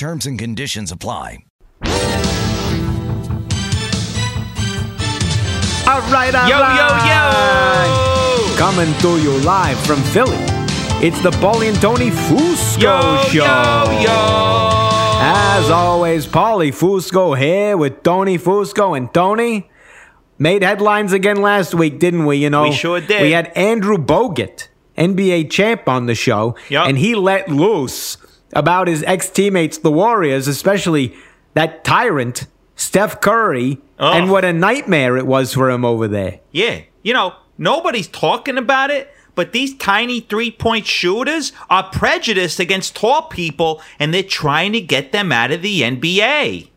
Terms and conditions apply. All right, all Yo, right. yo, yo! Coming to you live from Philly. It's the Paulie and Tony Fusco Yo, Show. yo, yo! As always, Paulie Fusco here with Tony Fusco. And Tony, made headlines again last week, didn't we? You know, We sure did. We had Andrew Bogut, NBA champ, on the show. Yup. And he let loose about his ex teammates, the Warriors, especially that tyrant, Steph Curry, Ugh. and what a nightmare it was for him over there. Yeah, you know, nobody's talking about it, but these tiny three point shooters are prejudiced against tall people and they're trying to get them out of the NBA.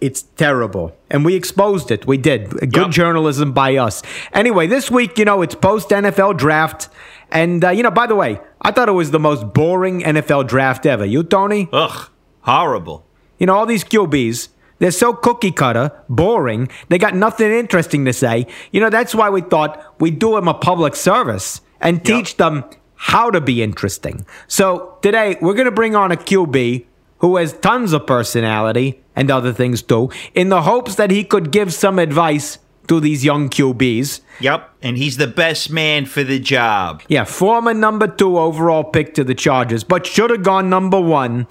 It's terrible. And we exposed it. We did. Good Yup. journalism by us. Anyway, this week, you know, it's post NFL draft. And, uh, you know, by the way, I thought it was the most boring NFL draft ever. You, Tony? Ugh, horrible. You know, all these QBs, they're so cookie cutter, boring. They got nothing interesting to say. You know, that's why we thought we'd do them a public service and teach them how to be interesting. So today, we're going to bring on a QB who has tons of personality and other things too, in the hopes that he could give some advice to these young QBs. Yep, and he's the best man for the job. Yeah, former number two overall pick to the Chargers, but should have gone number one,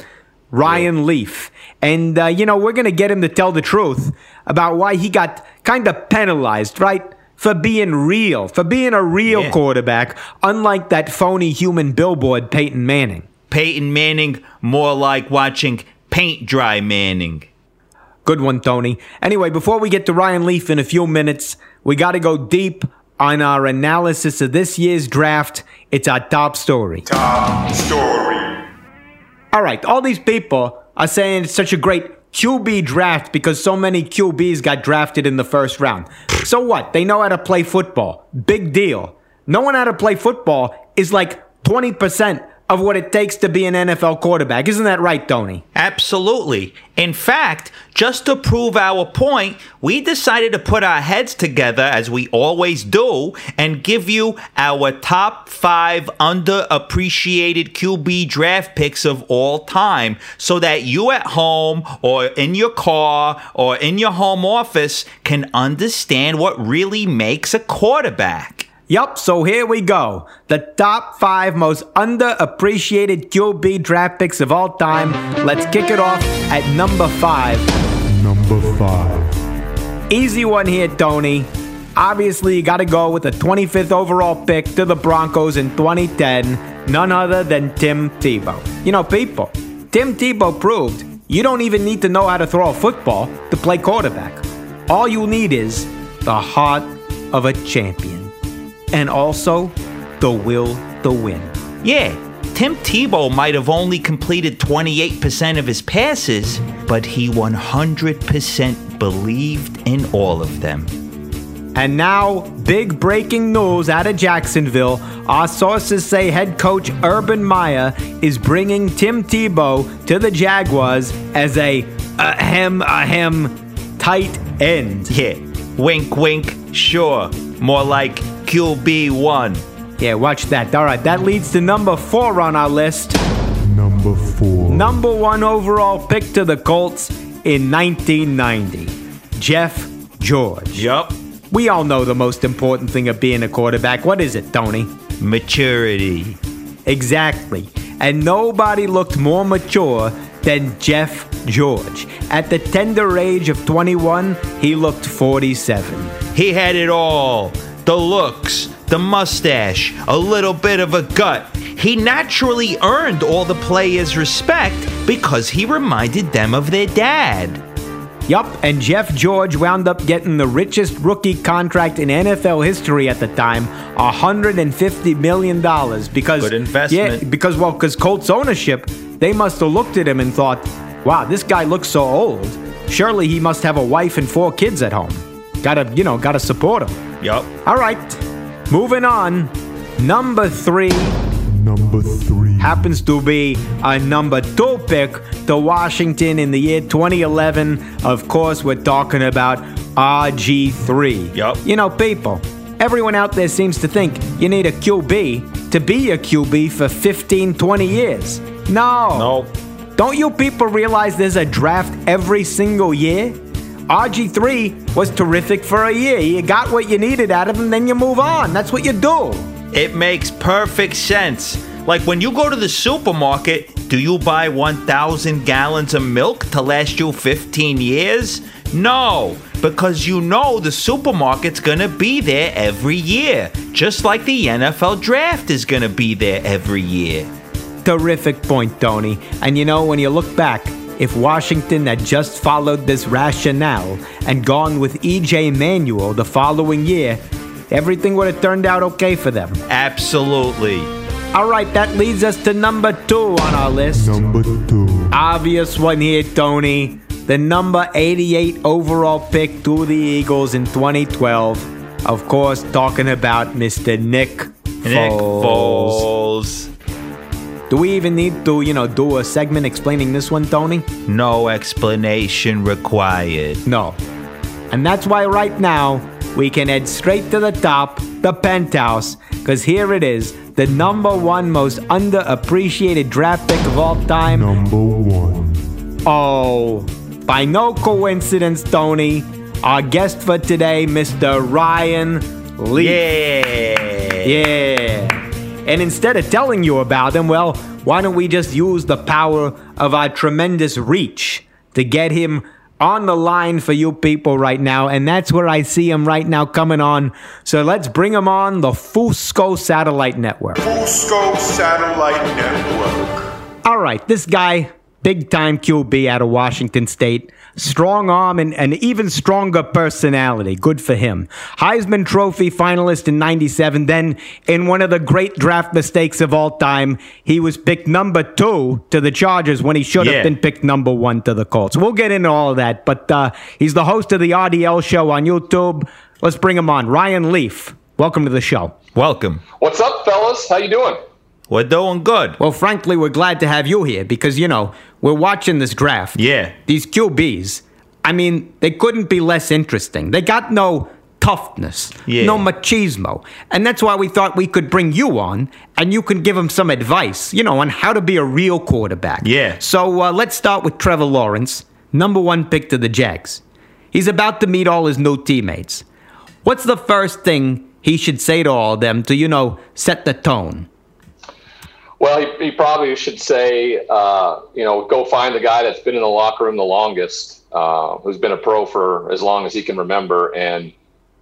Ryan Leaf. And, uh, you know, we're going to get him to tell the truth about why he got kind of penalized, right? For being real, for being a real Yeah. quarterback, unlike that phony human billboard, Peyton Manning. Peyton Manning, more like watching paint dry Manning. Good one, Tony. Anyway, before we get to Ryan Leaf in a few minutes, we got to go deep on our analysis of this year's draft. It's our top story. Top story. All right, all these people are saying it's such a great QB draft because so many QBs got drafted in the first round. So what? They know how to play football. Big deal. Knowing how to play football is like 20% of what it takes to be an NFL quarterback. Isn't that right, Tony? Absolutely. In fact, just to prove our point, we decided to put our heads together, as we always do, and give you our top five underappreciated QB draft picks of all time so that you at home or in your car or in your home office can understand what really makes a quarterback. Yup, so here we go. The top five most underappreciated QB draft picks of all time. Let's kick it off at number five. Number five. Easy one here, Tony. Obviously, you got to go with the 25th overall pick to the Broncos in 2010, none other than Tim Tebow. You know, people, Tim Tebow proved you don't even need to know how to throw a football to play quarterback. All you need is the heart of a champion and also the will to win. Yeah, Tim Tebow might have only completed 28% of his passes, but he 100% believed in all of them. And now, big breaking news out of Jacksonville. Our sources say head coach Urban Meyer is bringing Tim Tebow to the Jaguars as a ahem ahem tight end. Yeah, wink wink, sure. More like QB1. Yeah, watch that. All right, that leads to number four on our list. Number four. number one overall pick to the Colts in 1990, Jeff George. Yup. We all know the most important thing of being a quarterback. What is it, Tony? Maturity. Exactly. And nobody looked more mature than Jeff George. At the tender age of 21, he looked 47. He had it all the looks, the mustache, a little bit of a gut. He naturally earned all the players' respect because he reminded them of their dad. Yup, and Jeff George wound up getting the richest rookie contract in NFL history at the time, $150 million because Good investment. Yeah, because well, because Colts ownership, they must have looked at him and thought, "Wow, this guy looks so old. Surely he must have a wife and four kids at home. Gotta, you know, gotta support him." Yup. All right, moving on. Number three Number three. happens to be a number two pick to Washington in the year 2011. Of course, we're talking about RG3. Yup. You know, people, everyone out there seems to think you need a QB to be a QB for 15, 20 years. No. No. Don't you people realize there's a draft every single year? RG3 was terrific for a year. You got what you needed out of him, then you move on. That's what you do. It makes perfect sense. Like when you go to the supermarket, do you buy 1,000 gallons of milk to last you 15 years? No, because you know the supermarket's gonna be there every year, just like the NFL draft is gonna be there every year. Terrific point, Tony. And you know, when you look back, if Washington had just followed this rationale and gone with EJ Manuel the following year, everything would have turned out okay for them. Absolutely. All right, that leads us to number two on our list. Number two. Obvious one here, Tony. The number 88 overall pick to the Eagles in 2012. Of course, talking about Mr. Nick Nick Foles. Foles. Do we even need to, you know, do a segment explaining this one, Tony? No explanation required. No. And that's why right now we can head straight to the top, the penthouse, because here it is, the number one most underappreciated draft pick of all time. Number one. Oh, by no coincidence, Tony, our guest for today, Mr. Ryan Leaf. Yeah. Yeah. And instead of telling you about him, well, why don't we just use the power of our tremendous reach to get him on the line for you people right now? And that's where I see him right now coming on. So let's bring him on the Fusco Satellite Network. Fusco Satellite Network. All right, this guy, big time QB out of Washington State, strong arm and an even stronger personality. Good for him. Heisman Trophy finalist in 97. Then, in one of the great draft mistakes of all time, he was picked number two to the Chargers when he should have Yeah. been picked number one to the Colts. We'll get into all of that, but uh, he's the host of the RDL show on YouTube. Let's bring him on. Ryan Leaf, welcome to the show. Welcome. What's up, fellas? How you doing? We're doing good. Well, frankly, we're glad to have you here because, you know, we're watching this draft. Yeah. These QBs, I mean, they couldn't be less interesting. They got no toughness, Yeah. no machismo. And that's why we thought we could bring you on and you can give them some advice, you know, on how to be a real quarterback. Yeah. So uh, let's start with Trevor Lawrence, number one pick to the Jags. He's about to meet all his new teammates. What's the first thing he should say to all of them to, you know, set the tone? Well, he, he probably should say, uh, you know, go find the guy that's been in the locker room the longest, uh, who's been a pro for as long as he can remember, and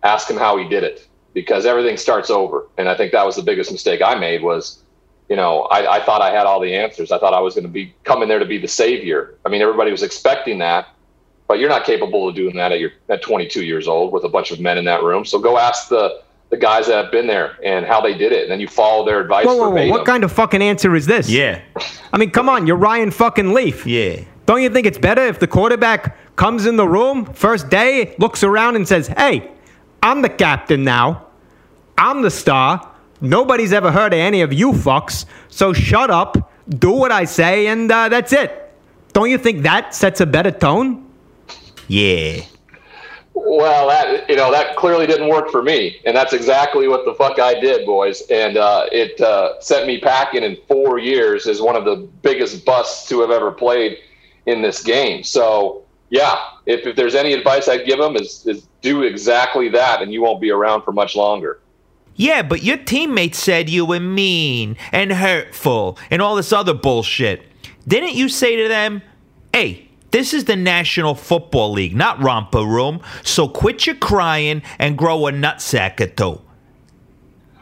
ask him how he did it, because everything starts over. And I think that was the biggest mistake I made was, you know, I, I thought I had all the answers. I thought I was going to be coming there to be the savior. I mean, everybody was expecting that, but you're not capable of doing that at your at 22 years old with a bunch of men in that room. So go ask the the guys that have been there and how they did it, and then you follow their advice Whoa, whoa, whoa, what kind of fucking answer is this? Yeah. I mean, come on, you're Ryan fucking Leaf. Yeah. Don't you think it's better if the quarterback comes in the room first day, looks around and says, "Hey, I'm the captain now. I'm the star. Nobody's ever heard of any of you fucks. So shut up, do what I say, and uh, that's it." Don't you think that sets a better tone? Yeah. Well, that you know that clearly didn't work for me, and that's exactly what the fuck I did, boys. And uh, it uh, sent me packing in four years as one of the biggest busts to have ever played in this game. So, yeah, if, if there's any advice I'd give them is, is do exactly that, and you won't be around for much longer. Yeah, but your teammates said you were mean and hurtful and all this other bullshit. Didn't you say to them, hey, this is the National Football League, not romper room, so quit your crying and grow a nutsack or two?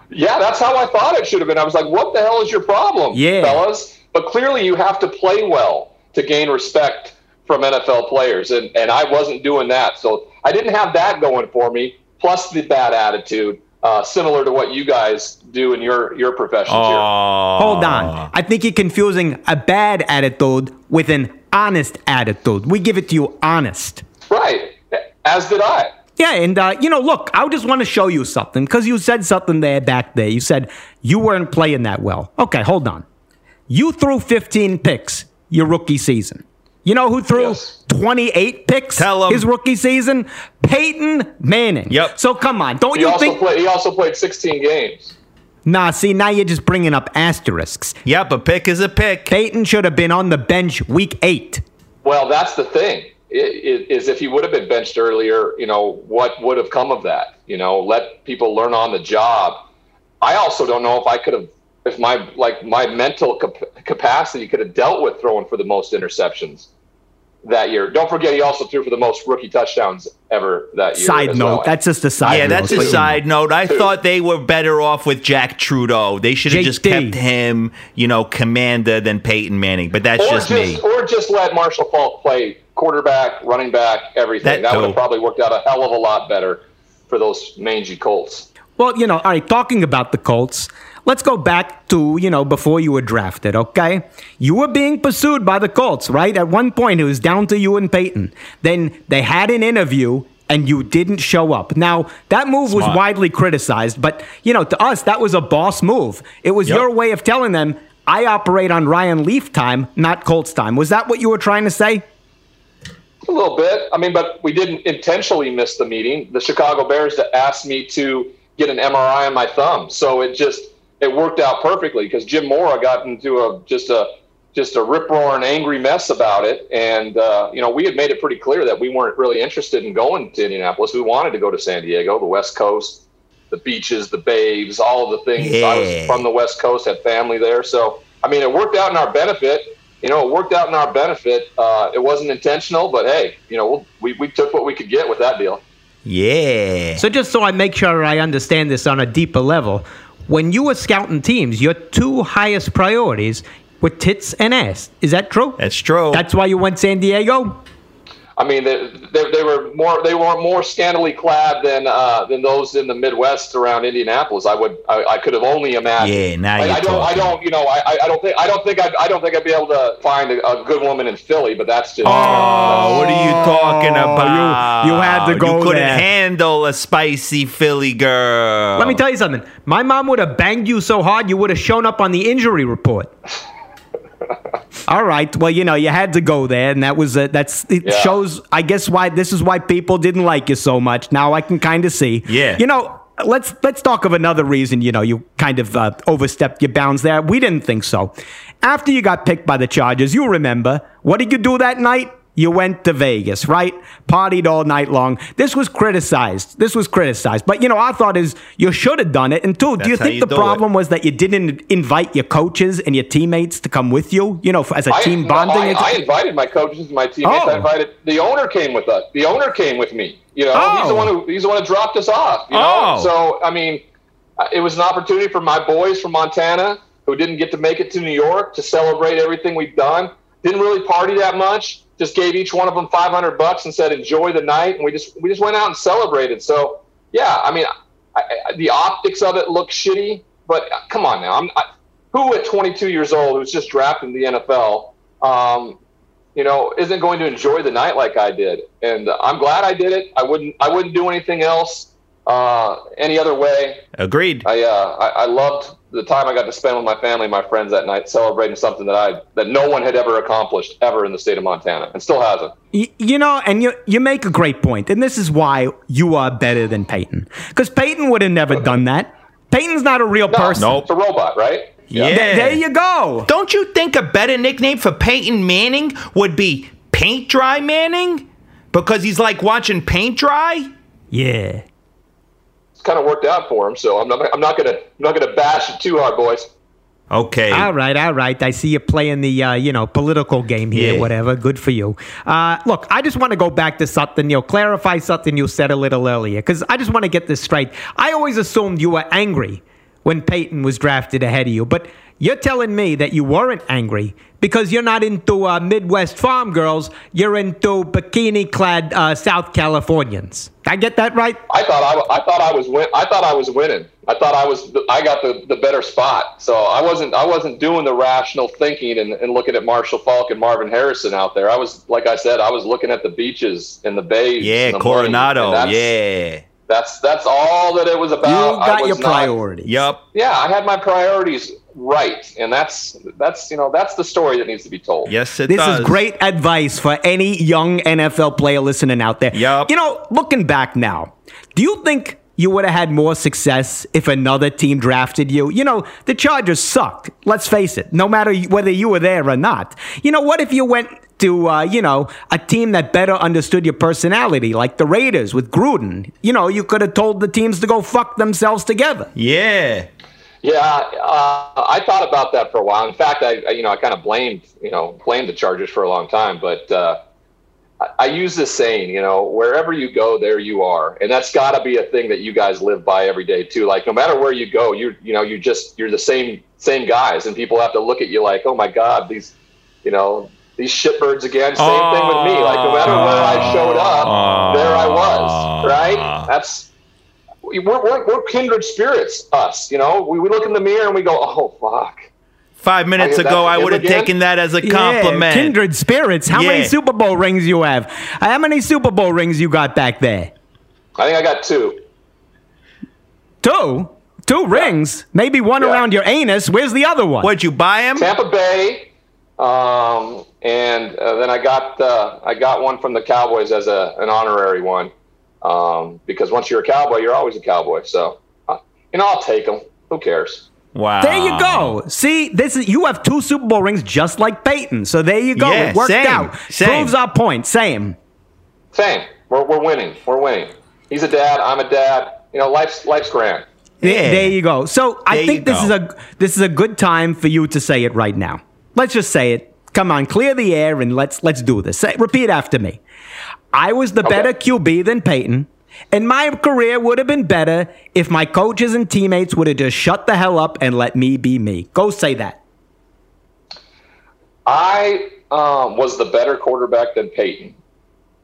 Yeah, that's how I thought it should have been. I was like, what the hell is your problem, Yeah. fellas? But clearly you have to play well to gain respect from NFL players. And, and I wasn't doing that. So I didn't have that going for me, plus the bad attitude, uh, similar to what you guys do in your, your professions here. Hold on. I think you're confusing a bad attitude with an honest attitude. We give it to you honest. Right. As did I. Yeah, and uh, you know, look, I just want to show you something because you said something there back there. You said you weren't playing that well. Okay, hold on. You threw 15 picks your rookie season. You know who threw Yes. 28 picks Tell 'em. his rookie season? Peyton Manning. Yep. So come on, don't He you also think? played. He also played 16 games. Nah, see, now you're just bringing up asterisks. Yep, a pick is a pick. Peyton should have been on the bench week eight. Well, that's the thing. i- i- Is if he would have been benched earlier, you know, what would have come of that? You know, let people learn on the job. I also don't know if I could have, if my like my mental cap- capacity could have dealt with throwing for the most interceptions that year. Don't forget, he also threw for the most rookie touchdowns ever that year. Side note, well. that's just a side Yeah, note. that's a but- side note. I thought they were better off with Jack Trudeau. They should have just kept him, you know, commander than Peyton Manning. But that's or just just, me. or just let Marshall Faulk play quarterback, running back, everything. That That, would have probably worked out a hell of a lot better for those mangy Colts. Well, you know, all right, talking about the Colts, let's go back to, you know, before you were drafted, okay? You were being pursued by the Colts, right? At one point, it was down to you and Peyton. Then they had an interview and you didn't show up. Now, that move was widely criticized, but, you know, to us, that was a boss move. It was Yep. your way of telling them, I operate on Ryan Leaf time, not Colts time. Was that what you were trying to say? A little bit. I mean, but we didn't intentionally miss the meeting. The Chicago Bears asked me to get an MRI on my thumb, so it just it worked out perfectly because Jim Mora got into a just a just a rip roaring angry mess about it, and uh, you know we had made it pretty clear that we weren't really interested in going to Indianapolis. We wanted to go to San Diego, the West Coast, the beaches, the babes, all of the things. I was Yeah. from the West Coast, had family there, so I mean it worked out in our benefit you know, it worked out in our benefit. Uh, it wasn't intentional, but hey, you know, we, we took what we could get with that deal. Yeah. So just so I make sure I understand this on a deeper level, when you were scouting teams, your two highest priorities were tits and ass. Is that true? That's true. That's why you went San Diego? I mean, they, they, they were more they were more scantily clad than uh, than those in the Midwest around Indianapolis. I would I, I could have only imagined. Yeah, now I, you're I don't I don't you know I, I- I don't think I don't think I'd, I don't think I'd be able to find a, a good woman in Philly, but that's just Oh, what are you talking about? you had to go You couldn't there. handle a spicy Philly girl. Let me tell you something. My mom would have banged you so hard you would have shown up on the injury report. All right. Well, you know, you had to go there, and that was uh, that's it Yeah. shows. I guess why this is why people didn't like you so much. Now I can kind of see. Yeah. You know, let's let's talk of another reason. You know, you kind of uh, overstepped your bounds there. We didn't think so. After you got picked by the Chargers, you remember what did you do that night? You went to Vegas, right? Partied all night long. This was criticized. This was criticized. But you know, our thought is you should have done it. And two, do you think you the do problem was that you didn't invite your coaches and your teammates to come with you? You know, as a I, team no, bonding. I, I invited my coaches and my teammates. Oh. I invited the owner came with us. The owner came with me. You know, he's the Oh. one who he's the one who dropped us off. You know, Oh. so I mean, uh, it was an opportunity for my boys from Montana who didn't get to make it to New York to celebrate everything we've done. Didn't really party that much. Just gave each one of them 500 bucks and said enjoy the night, and we just we just went out and celebrated. So yeah, I mean, I, I, the optics of it look shitty, but uh, come on now, I'm. I, who at 22 years old, who's just drafted in the NFL, um, you know, isn't going to enjoy the night like I did? And uh, I'm glad I did it. I wouldn't. I wouldn't do anything else. Uh, any other way. Agreed. I, uh, I I loved the time I got to spend with my family, and my friends that night, celebrating something that I that no one had ever accomplished ever in the state of Montana, and still hasn't. Y- you know, and you you make a great point, and this is why you are better than Peyton, because Peyton would have never done that. Peyton's not a real No, person. Nope. it's a robot, right? Yeah. Th- there you go. Don't you think a better nickname for Peyton Manning would be Paint Dry Manning? Because he's like watching paint dry? Yeah. It's kind of worked out for him, so I'm not I'm not gonna I'm not gonna bash it too hard, boys. Okay. All right, all right. I see you playing the uh, you know political game here. Yeah. Whatever. Good for you. Uh, look, I just want to go back to something. You know, clarify something you said a little earlier because I just want to get this straight. I always assumed you were angry when Peyton was drafted ahead of you, but you're telling me that you weren't angry because you're not into uh, Midwest farm girls. You're into bikini-clad uh, South Californians. I get that right? I thought I, I thought I was win I thought I was winning. I thought I was I got the, the better spot. So I wasn't I wasn't doing the rational thinking and, and looking at Marshall Faulk and Marvin Harrison out there. I was like I said, I was looking at the beaches and the bays. yeah, the Coronado. and Yeah. That's that's all that it was You about. I got was your not- priorities. Yup. Yeah, I had my priorities right, and that's that's you know that's the story that needs to be told. Yes, it This does. is great advice for any young NFL player listening out there. Yup. You know, looking back now, do you think you would have had more success if another team drafted you? You know, the Chargers sucked. Let's face it, no matter whether you were there or not. You know, what if you went to, uh, you know, a team that better understood your personality, like the Raiders with Gruden? You know, you could have told the teams to go fuck themselves together. Yeah. Yeah, uh, I thought about that for a while. In fact, I, I you know I kind of blamed you know blamed the Chargers for a long time, but uh, I, I use this saying, you know, wherever you go, there you are, and that's got to be a thing that you guys live by every day too. Like no matter where you go, you you know you just you're the same same guys, and people have to look at you like, oh my god, these you know these shitbirds again. Same thing with me. Like no matter where I showed up, there I was. Right? That's we're, we're, we're kindred spirits, us. You know, we, we look in the mirror and we go, oh, fuck. Five minutes I ago, I would have again? taken that as a Yeah, compliment. kindred spirits. How many Super Bowl rings you have? How many Super Bowl rings you got back there? I think I got two. Two? Two rings? Maybe one Yeah. around your anus. Where's the other one? What'd you buy him? Tampa Bay, um, and uh, then I got uh, I got one from the Cowboys as a an honorary one, um, because once you're a cowboy, you're always a cowboy. So, uh, you know, I'll take them. Who cares? Wow. There you go. See, this is you have two Super Bowl rings just like Peyton. So there you go. Yeah, it worked same, out. same. Proves our point. Same. Same. We're, we're winning. We're winning. He's a dad. I'm a dad. You know, life's life's grand. There- Yeah. There you go. So I There think this go. is a this is a good time for you to say it right now. Let's just say it. Come on, clear the air and let's let's do this. Say, repeat after me. I was the better QB than Peyton, and my career would have been better if my coaches and teammates would have just shut the hell up and let me be me. Go say that. I um, was the better quarterback than Peyton.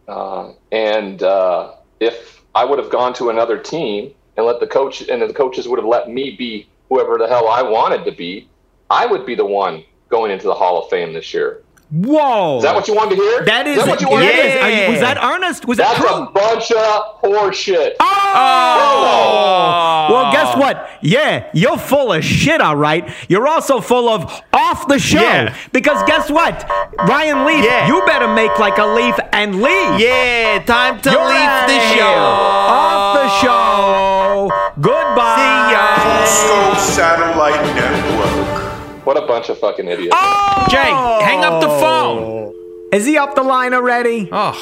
Uh, and uh, if I would have gone to another team and let the coach and the coaches would have let me be whoever the hell I wanted to be, I would be the one going into the Hall of Fame this year. Whoa. Is that what you wanted to hear? That is, that what you wanted it to hear? is. You- was that earnest? Was that That's true? a bunch of horseshit. Oh! oh! Well, guess what? Yeah, you're full of shit, all right. You're also full of off the show. Yeah. Because guess what? Ryan Leaf, Yeah. you better make like a leaf and leave. Yeah, time to You're leave outta the here. show. Off the show. Goodbye. See ya. Fusco Satellite Network. What a bunch of fucking idiots. Oh! Jay, hang up the phone. Is he up the line already? Oh,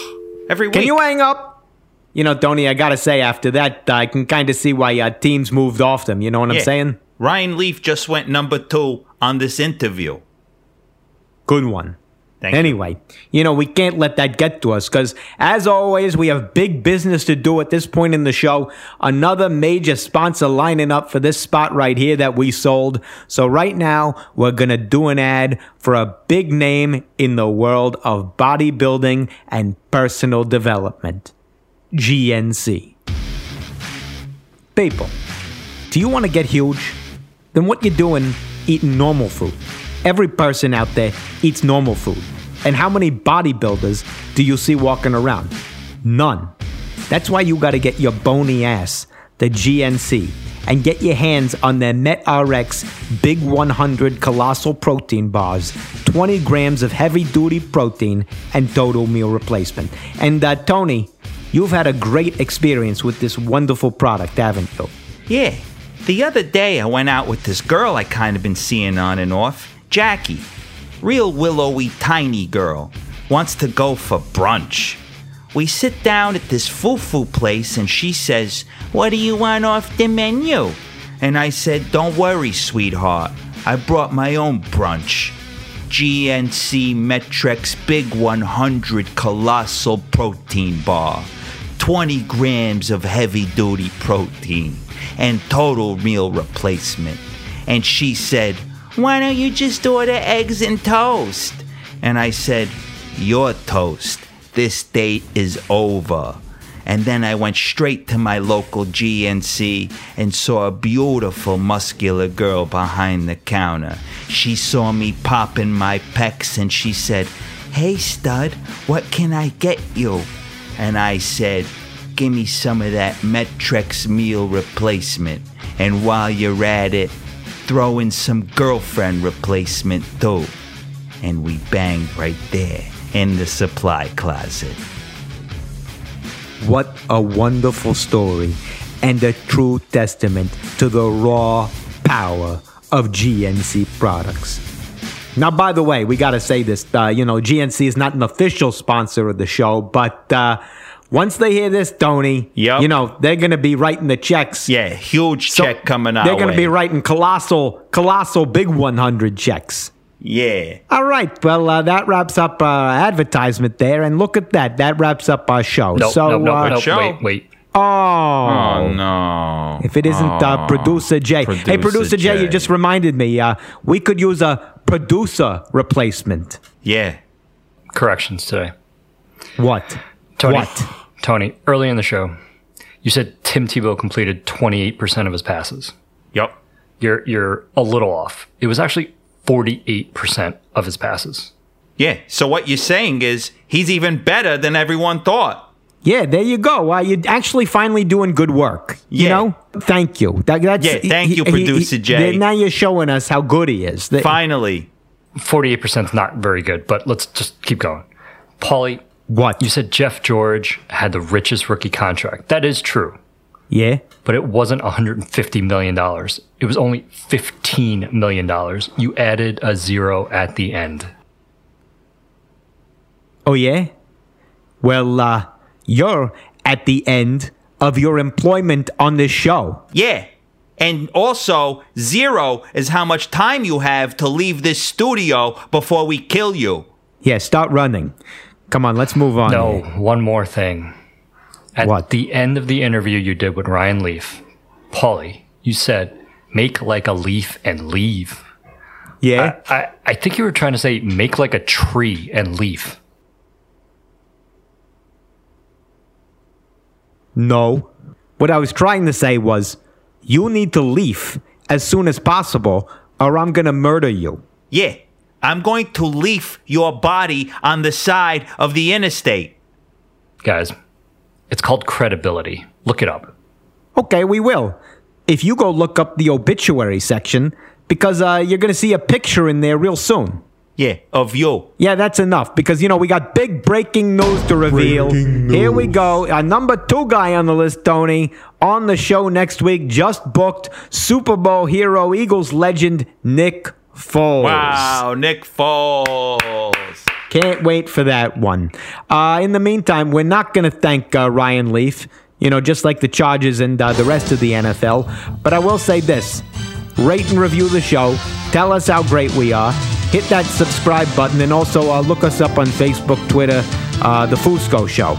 every week. Can you hang up? You know, Tony, I gotta say, after that, I can kind of see why uh, teams moved off them. You know what I'm saying? Ryan Leaf just went number two on this interview. Good one. Thank anyway, you know, we can't let that get to us because, as always, we have big business to do at this point in the show. Another major sponsor lining up for this spot right here that we sold. So, right now, we're going to do an ad for a big name in the world of bodybuilding and personal development GNC. People, do you want to get huge? Then what you're doing eating normal food? Every person out there eats normal food. And how many bodybuilders do you see walking around? None. That's why you got to get your bony ass the GNC, and get your hands on their MetRx Big 100 Colossal Protein Bars, 20 grams of heavy duty protein, and total meal replacement. And uh, Tony, you've had a great experience with this wonderful product, haven't you? Yeah. The other day I went out with this girl I kind of been seeing on and off, Jackie. Real willowy tiny girl. Wants to go for brunch. We sit down at this foo-foo place and she says, What do you want off the menu? And I said, Don't worry, sweetheart. I brought my own brunch. GNC MetRx Big 100 Colossal Protein Bar. 20 grams of heavy duty protein and total meal replacement. And she said, Why don't you just order eggs and toast? And I said, Your toast. This date is over. And then I went straight to my local GNC and saw a beautiful, muscular girl behind the counter. She saw me popping my pecs and she said, Hey, stud, what can I get you? And I said, Give me some of that MetRx meal replacement. And while you're at it, throw in some girlfriend replacement too. And we banged right there in the supply closet. What a wonderful story and a true testament to the raw power of GNC products. Now, by the way, we got to say this. Uh, you know, GNC is not an official sponsor of the show, but uh, once they hear this, Tony, Yep. you know, they're going to be writing the checks. Yeah, huge So check coming out. They're going to be writing colossal, colossal big 100 checks. Yeah. All right. Well, uh, that wraps up our advertisement there. And look at that. That wraps up our show. No, so, no, no, uh, no, show. wait, wait. Oh. Oh no. If it isn't uh, Oh, producer Jay. hey, Producer producer Jay, you just reminded me. Uh, we could use a producer replacement. Yeah. Corrections today. What? Tony, What? Tony, early in the show, you said Tim Tebow completed 28% of his passes. Yup. You're you're a little off. It was actually 48% of his passes. Yeah. So what you're saying is he's even better than everyone thought. Yeah, there you go. Uh, you're actually finally doing good work. You Yeah. know? Thank you. That, that's, Yeah, thank you, producer Jay. Now you're showing us how good he is. The- Finally. 48% is not very good, but let's just keep going. Paulie, what? you said Jeff George had the richest rookie contract. That is true, yeah? but it wasn't $150 million. It was only $15 million. You added a zero at the end. Oh, yeah? Well, uh, you're at the end of your employment on this show. Yeah. And also, zero is how much time you have to leave this studio before we kill you. Yeah, start running. Come on, let's move on. No, one more thing. At What? the end of the interview you did with Ryan Leaf, Paulie, you said, make like a leaf and leave. Yeah? I, I think you were trying to say, make like a tree and leaf. No. What I was trying to say was, you need to leave as soon as possible, or I'm gonna murder you. Yeah. I'm going to leave your body on the side of the interstate. Guys, it's called credibility. Look it up. Okay, we will. If you go look up the obituary section, because uh, you're gonna see a picture in there real soon. Yeah, of you. Yeah, that's enough because you know we got big breaking news to reveal. Here we go. Our number two guy on the list, Tony, on the show next week, just booked Super Bowl hero, Eagles legend Nick Foles. Wow, Nick Foles. Can't wait for that one. Uh, in the meantime, we're not going to thank uh, Ryan Leaf, you know, just like the Chargers and uh, the rest of the NFL. But I will say this rate and review the show. Tell us how great we are. Hit that subscribe button and also uh, look us up on Facebook, Twitter, uh, The Fusco Show.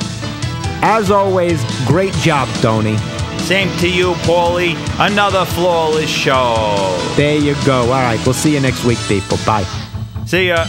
As always, great job, Tony. Same to you, Paulie. Another flawless show. There you go. All right, we'll see you next week, people. Bye. See ya.